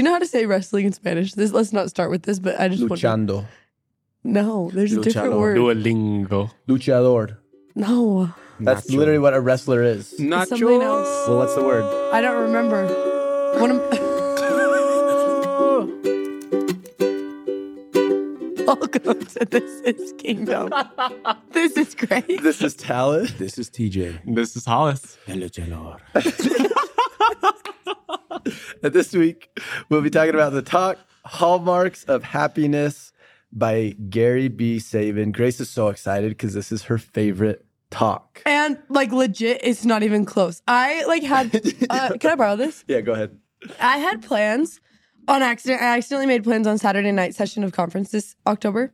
Do you know how to say wrestling in Spanish? This let's not start with this, but I just want to, Luchando. No, there's a different word. Duolingo. Luchador. No. That's Nacho. literally what a wrestler is. Nacho. something else. Well, what's the word? I don't remember. One of Welcome to This Is Kingdom. this is Grace. This is Talon. This is TJ. This is Hollis. El luchador. And this week, we'll be talking about the talk Hallmarks of Happiness by Gary B. Sabin. Grace is so excited because this is her favorite talk. And like legit, it's not even close. I like had uh, can I borrow this? Yeah, go ahead. I had plans on accident. I accidentally made plans on Saturday night session of conference this October.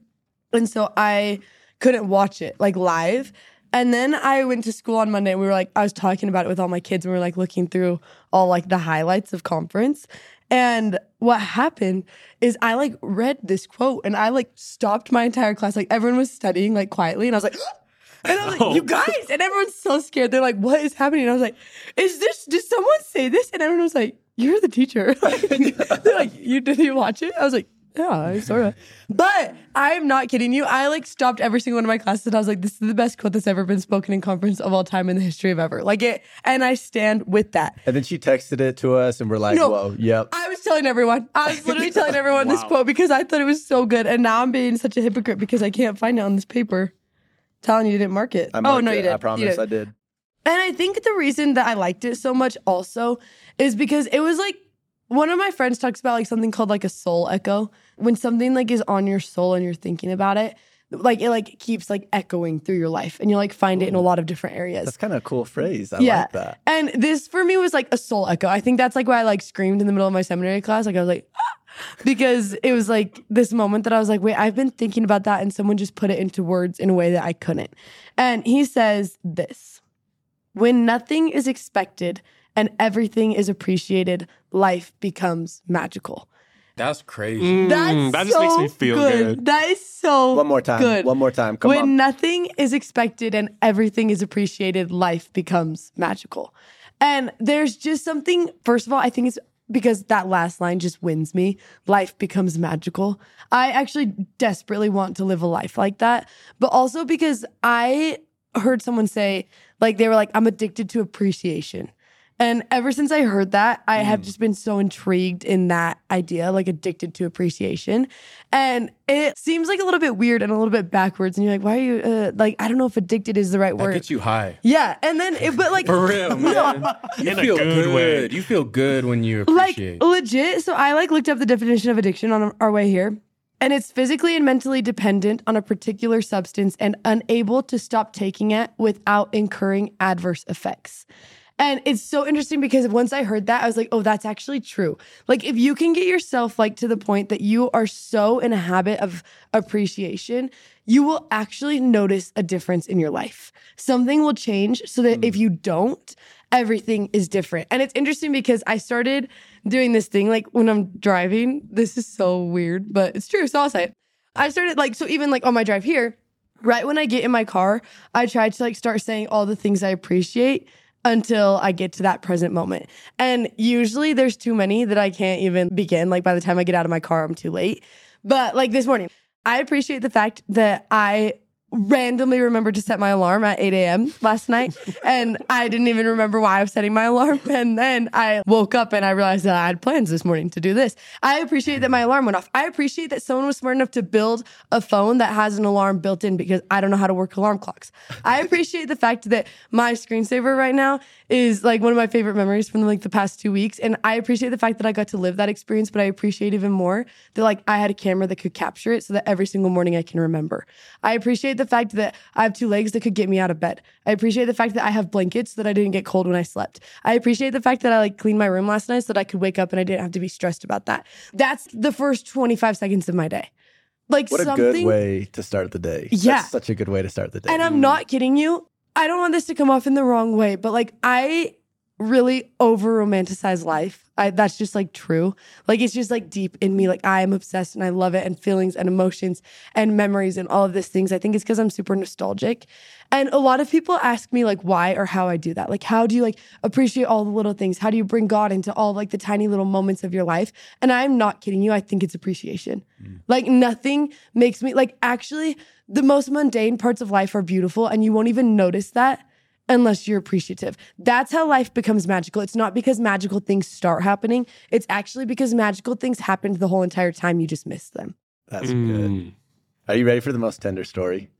And so I couldn't watch it like live. And then I went to school on Monday and we were like, I was talking about it with all my kids and we were like looking through all like the highlights of conference. And what happened is I like read this quote and I like stopped my entire class. Like everyone was studying like quietly and I was like, and I was like, oh. you guys, and everyone's so scared. They're like, what is happening? And I was like, is this, did someone say this? And everyone was like, you're the teacher. They're like, you did you watch it? I was like, yeah, I sort of. But I'm not kidding you. I like stopped every single one of my classes and I was like, this is the best quote that's ever been spoken in conference of all time in the history of ever. Like it, and I stand with that. And then she texted it to us, and we're like, No. whoa, yep. I was telling everyone. I was literally telling everyone this quote because I thought it was so good. And now I'm being such a hypocrite because I can't find it on this paper. Telling you you didn't mark it. I oh, no, it. you did. I promise did. I did. And I think the reason that I liked it so much also is because it was like one of my friends talks about like something called like a soul echo. When something like is on your soul and you're thinking about it, like it like keeps like echoing through your life and you like find it in a lot of different areas. That's kind of a cool phrase. I yeah. like that. And this for me was like a soul echo. I think that's like why I like screamed in the middle of my seminary class. Like I was like, "Ah," because it was like this moment that I was like, wait, I've been thinking about that. And someone just put it into words in a way that I couldn't. And he says this when nothing is expected and everything is appreciated, life becomes magical. That's crazy. Mm, That's that just so makes me feel good. That is so One more time. good. One more time. Come on. when on. nothing is expected and everything is appreciated, life becomes magical. And there's just something, first of all, I think it's because that last line just wins me. Life becomes magical. I actually desperately want to live a life like that, but also because I heard someone say, like, they were like, I'm addicted to appreciation. And ever since I heard that, I have just been so intrigued in that idea, like addicted to appreciation. And it seems like a little bit weird and a little bit backwards. And you're like, why are you, uh, like, I don't know if addicted is the right That word. gets you high. yeah. And then, it, but like, For real, man. You In a feel good good. way. You feel good when you like legit. So I like looked up the definition of addiction on our way here. And it's physically and mentally dependent on a particular substance and unable to stop taking it without incurring adverse effects. And it's so interesting because once I heard that, I was like, oh, that's actually true. Like, if you can get yourself like to the point that you are so in a habit of appreciation, you will actually notice a difference in your life. Something will change so that if mm. you don't, everything is different. And it's interesting because I started doing this thing like when I'm driving. This is so weird, but it's true. So I'll say it. I started like, so even like on my drive here, right when I get in my car, I try to like start saying all the things I appreciate until I get to that present moment. And usually there's too many that I can't even begin. Like by the time I get out of my car, I'm too late. But like this morning, I appreciate the fact that I randomly remembered to set my alarm at 8 a.m. last night. and I didn't even remember why I was setting my alarm. And then I woke up and I realized that I had plans this morning to do this. I appreciate that my alarm went off. I appreciate that someone was smart enough to build a phone that has an alarm built in because I don't know how to work alarm clocks. I appreciate the fact that my screensaver right now is like one of my favorite memories from like the past two weeks. And I appreciate the fact that I got to live that experience, but I appreciate even more that like I had a camera that could capture it so that every single morning I can remember. I appreciate the fact that I have two legs that could get me out of bed. I appreciate the fact that I have blankets so that I didn't get cold when I slept. I appreciate the fact that I like cleaned my room last night so that I could wake up and I didn't have to be stressed about that. That's the first 25 seconds of my day. Like What a good way to start the day. Yeah. That's such a good way to start the day. and I'm not kidding you. I don't want this to come off in the wrong way, but like I really over romanticize life. I, that's just like true. Like it's just like deep in me. Like I am obsessed and I love it and feelings and emotions and memories and all of these things. I think it's because I'm super nostalgic. And a lot of people ask me like why or how I do that. Like how do you like appreciate all the little things? How do you bring God into all like the tiny little moments of your life? And I'm not kidding you. I think it's appreciation. Mm. Like nothing makes me like actually the most mundane parts of life are beautiful and you won't even notice that unless you're appreciative. That's how life becomes magical. It's not because magical things start happening. It's actually because magical things happened the whole entire time. You just missed them. That's good. Mm. Are you ready for the most tender story?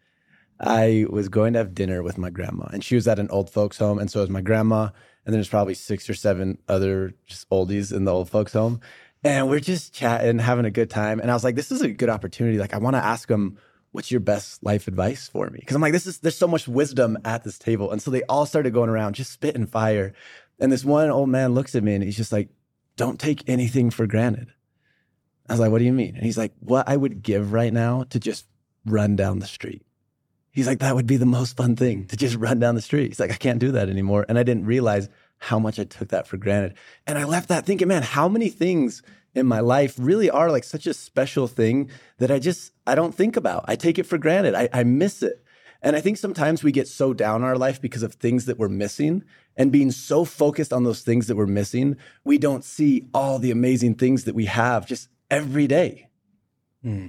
I was going to have dinner with my grandma, and she was at an old folks' home, and so was my grandma. And there's probably six or seven other just oldies in the old folks' home, and we're just chatting, having a good time. And I was like, "This is a good opportunity. Like, I want to ask them." What's your best life advice for me? Because I'm like, this is there's so much wisdom at this table, and so they all started going around just spitting fire. And this one old man looks at me and he's just like, "Don't take anything for granted." I was like, what do you mean? And he's like, what I would give right now to just run down the street. He's like, that would be the most fun thing to just run down the street. He's like, I can't do that anymore. And I didn't realize how much I took that for granted. And I left that thinking, man, how many things in my life really are like such a special thing that I just, I don't think about. I take it for granted. I, I miss it. And I think sometimes we get so down in our life because of things that we're missing. And being so focused on those things that we're missing, we don't see all the amazing things that we have just every day. Hmm.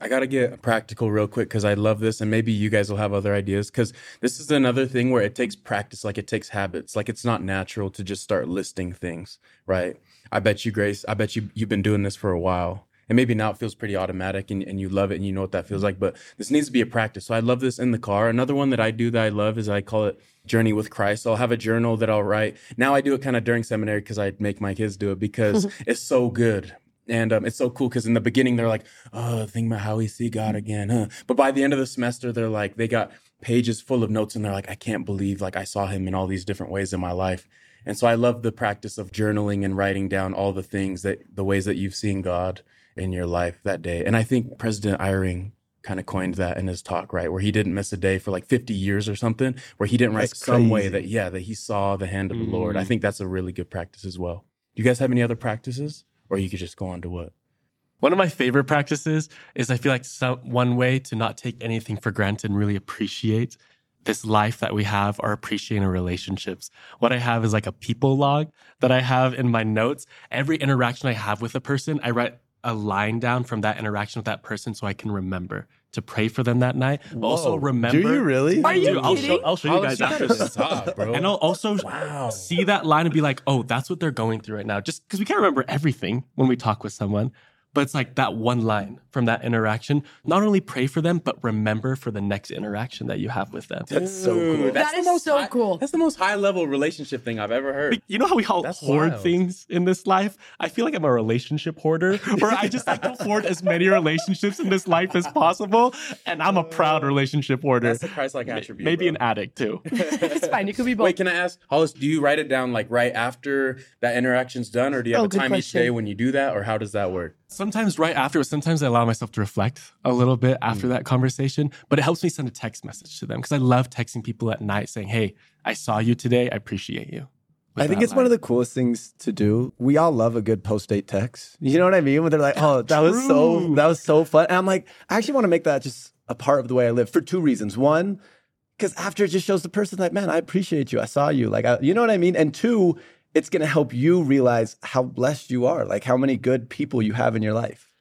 I got to get practical real quick because I love this, and maybe you guys will have other ideas. Because this is another thing where it takes practice, like it takes habits. Like it's not natural to just start listing things, right? I bet you, Grace, I bet you you've been doing this for a while. And maybe now it feels pretty automatic and, and you love it and you know what that feels like, but this needs to be a practice. So I love this in the car. Another one that I do that I love is I call it Journey with Christ. So I'll have a journal that I'll write. Now I do it kind of during seminary because I make my kids do it because it's so good. And um, it's so cool because in the beginning they're like, "Oh, think about how we see God again." Huh? But by the end of the semester, they're like, they got pages full of notes, and they're like, "I can't believe like I saw Him in all these different ways in my life." And so I love the practice of journaling and writing down all the things that the ways that you've seen God in your life that day. And I think President Eyring kind of coined that in his talk, right? Where he didn't miss a day for like 50 years or something, where he didn't write some way that, yeah, that he saw the hand of the Lord. I Mm. think that's a really good practice as well. Do you guys have any other practices? Or you could just go on to what? One of my favorite practices is I feel like some, one way to not take anything for granted and really appreciate this life that we have or appreciate our relationships. What I have is like a people log that I have in my notes. Every interaction I have with a person, I write a line down from that interaction with that person so I can remember to pray for them that night. But also remember. Do you really? Are I you do. I'll show, kidding? I'll show you guys after this. Stop, bro. And I'll also see that line and be like, oh, that's what they're going through right now. Just because we can't remember everything when we talk with someone. But it's like that one line from that interaction. Not only pray for them, but remember for the next interaction that you have with them. That's so cool. that's That the most so high- cool. That's the most high level relationship thing I've ever heard. You know how we all That's hoard wild. things in this life? I feel like I'm a relationship hoarder, where I just like to hoard as many relationships in this life as possible. And I'm a proud uh, relationship hoarder. That's a Christ-like attribute. Maybe bro. an addict too. it's fine. You could be both. Wait, can I ask, Hollis, do you write it down like right after that interaction's done, or do you have Oh, a good time each day when you do that, or how does that work? Sometimes right after, sometimes I allow myself to reflect a little bit after mm. that conversation, but it helps me send a text message to them because I love texting people at night saying, Hey, I saw you today. I appreciate you. I think it's one of the coolest things to do. We all love a good post date text. You know what I mean? When they're like, "Oh, that was so that was so fun," and I'm like, I actually want to make that just a part of the way I live for two reasons. One, because after it just shows the person like, "Man, I appreciate you. I saw you." Like, I, you know what I mean? And two, it's going to help you realize how blessed you are, like how many good people you have in your life.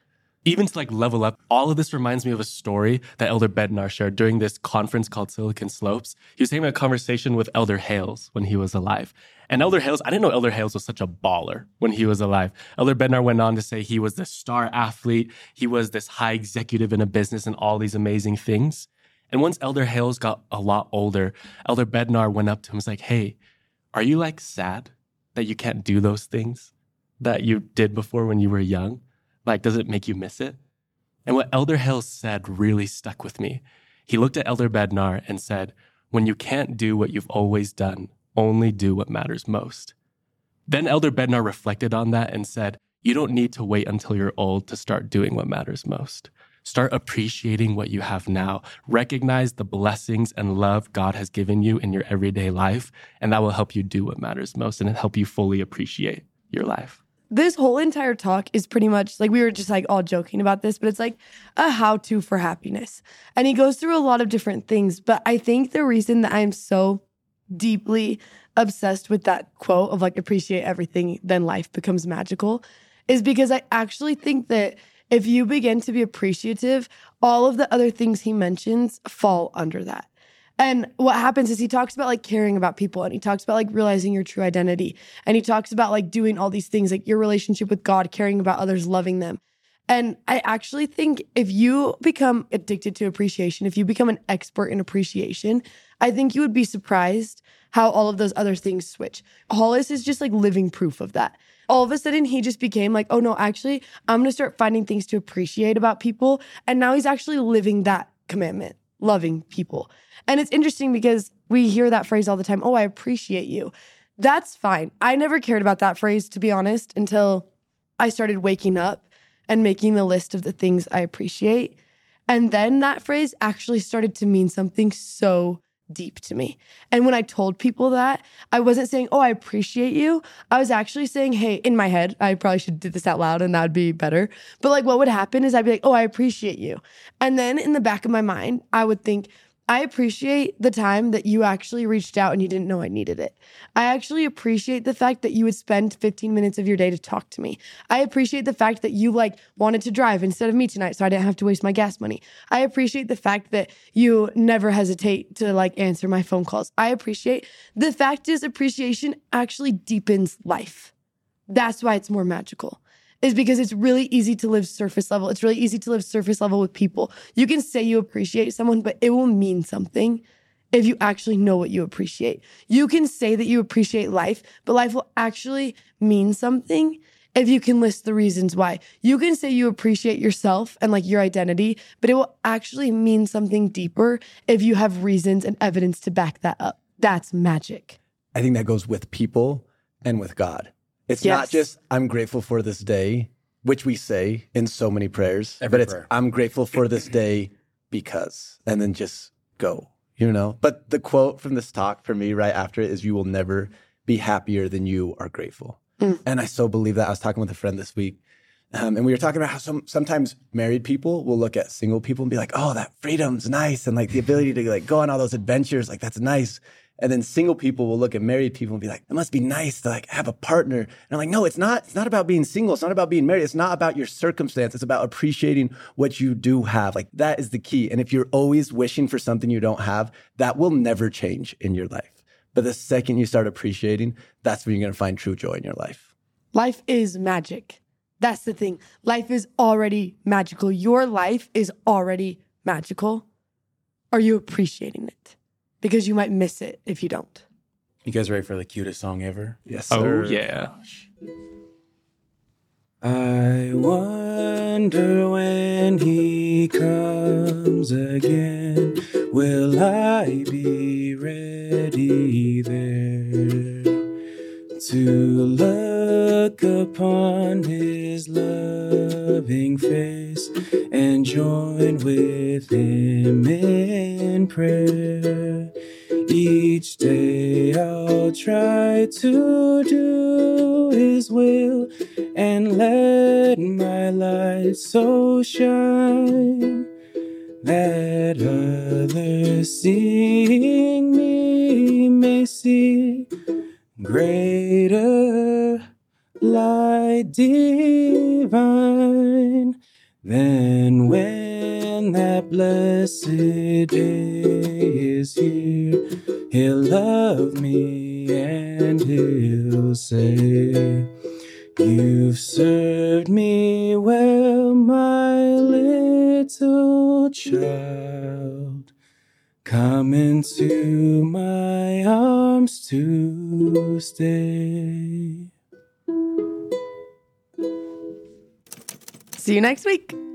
even to like level up, all of this reminds me of a story that Elder Bednar shared during this conference called Silicon Slopes. He was having a conversation with Elder Hales when he was alive. And Elder Hales, I didn't know Elder Hales was such a baller when he was alive. Elder Bednar went on to say he was this star athlete, he was this high executive in a business and all these amazing things. And once Elder Hales got a lot older, Elder Bednar went up to him and was like, Hey, are you like sad that you can't do those things that you did before when you were young? Like, does it make you miss it? And what Elder Hales said really stuck with me. He looked at Elder Bednar and said, When you can't do what you've always done, only do what matters most. Then Elder Bednar reflected on that and said, You don't need to wait until you're old to start doing what matters most. Start appreciating what you have now. Recognize the blessings and love God has given you in your everyday life, and that will help you do what matters most and help you fully appreciate your life. This whole entire talk is pretty much like we were just like all joking about this, but it's like a how to for happiness. And he goes through a lot of different things. But I think the reason that I'm so deeply obsessed with that quote of like appreciate everything, then life becomes magical is because I actually think that if you begin to be appreciative, all of the other things he mentions fall under that. And what happens is he talks about like caring about people and he talks about like realizing your true identity. And he talks about like doing all these things, like your relationship with God, caring about others, loving them. And I actually think if you become addicted to appreciation, if you become an expert in appreciation, I think you would be surprised how all of those other things switch. Hollis is just like living proof of that. All of a sudden, he just became like, oh no, actually, I'm gonna start finding things to appreciate about people. And now he's actually living that commandment, loving people. And it's interesting because we hear that phrase all the time oh, I appreciate you. That's fine. I never cared about that phrase, to be honest, until I started waking up and making the list of the things I appreciate. And then that phrase actually started to mean something so deep to me. And when I told people that, I wasn't saying, Oh, I appreciate you. I was actually saying, Hey, in my head, I probably should do this out loud and that would be better. But like, what would happen is I'd be like, Oh, I appreciate you. And then in the back of my mind, I would think, I appreciate the time that you actually reached out and you didn't know I needed it. I actually appreciate the fact that you would spend 15 minutes of your day to talk to me. I appreciate the fact that you like wanted to drive instead of me tonight so I didn't have to waste my gas money. I appreciate the fact that you never hesitate to like answer my phone calls. I appreciate the fact is appreciation actually deepens life. That's why it's more magical is because it's really easy to live surface level. It's really easy to live surface level with people. You can say you appreciate someone, but it will mean something if you actually know what you appreciate. You can say that you appreciate life, but life will actually mean something if you can list the reasons why. You can say you appreciate yourself and like your identity, but it will actually mean something deeper if you have reasons and evidence to back that up. That's magic. I think that goes with people and with God. It's Yes. not just I'm grateful for this day, which we say in so many prayers, Every but it's prayer. I'm grateful for this day because, and then just go, you know? But the quote from this talk for me right after it is you will never be happier than you are grateful. Mm. And I so believe that. I was talking with a friend this week. Um, and we were talking about how some sometimes married people will look at single people and be like, "Oh, that freedom's nice," and like the ability to like go on all those adventures, like that's nice. And then single people will look at married people and be like, "It must be nice to like have a partner." And I'm like, "No, it's not. It's not about being single. It's not about being married. It's not about your circumstance. It's about appreciating what you do have. Like that is the key. And if you're always wishing for something you don't have, that will never change in your life. But the second you start appreciating, that's when you're going to find true joy in your life." Life is magic. That's the thing. Life is already magical. Your life is already magical. Are you appreciating it? Because you might miss it if you don't. You guys ready for the cutest song ever? Yes, Oh, sir. yeah. I wonder when he comes again, will I be ready there to look upon his loving face and join with him in prayer? Each day I'll try to do his will and let my light so shine that others seeing me may see greater light divine than when that blessed day is here. He'll love me and he'll say, You've served me well, my little child. Come into my arms to stay. See you next week.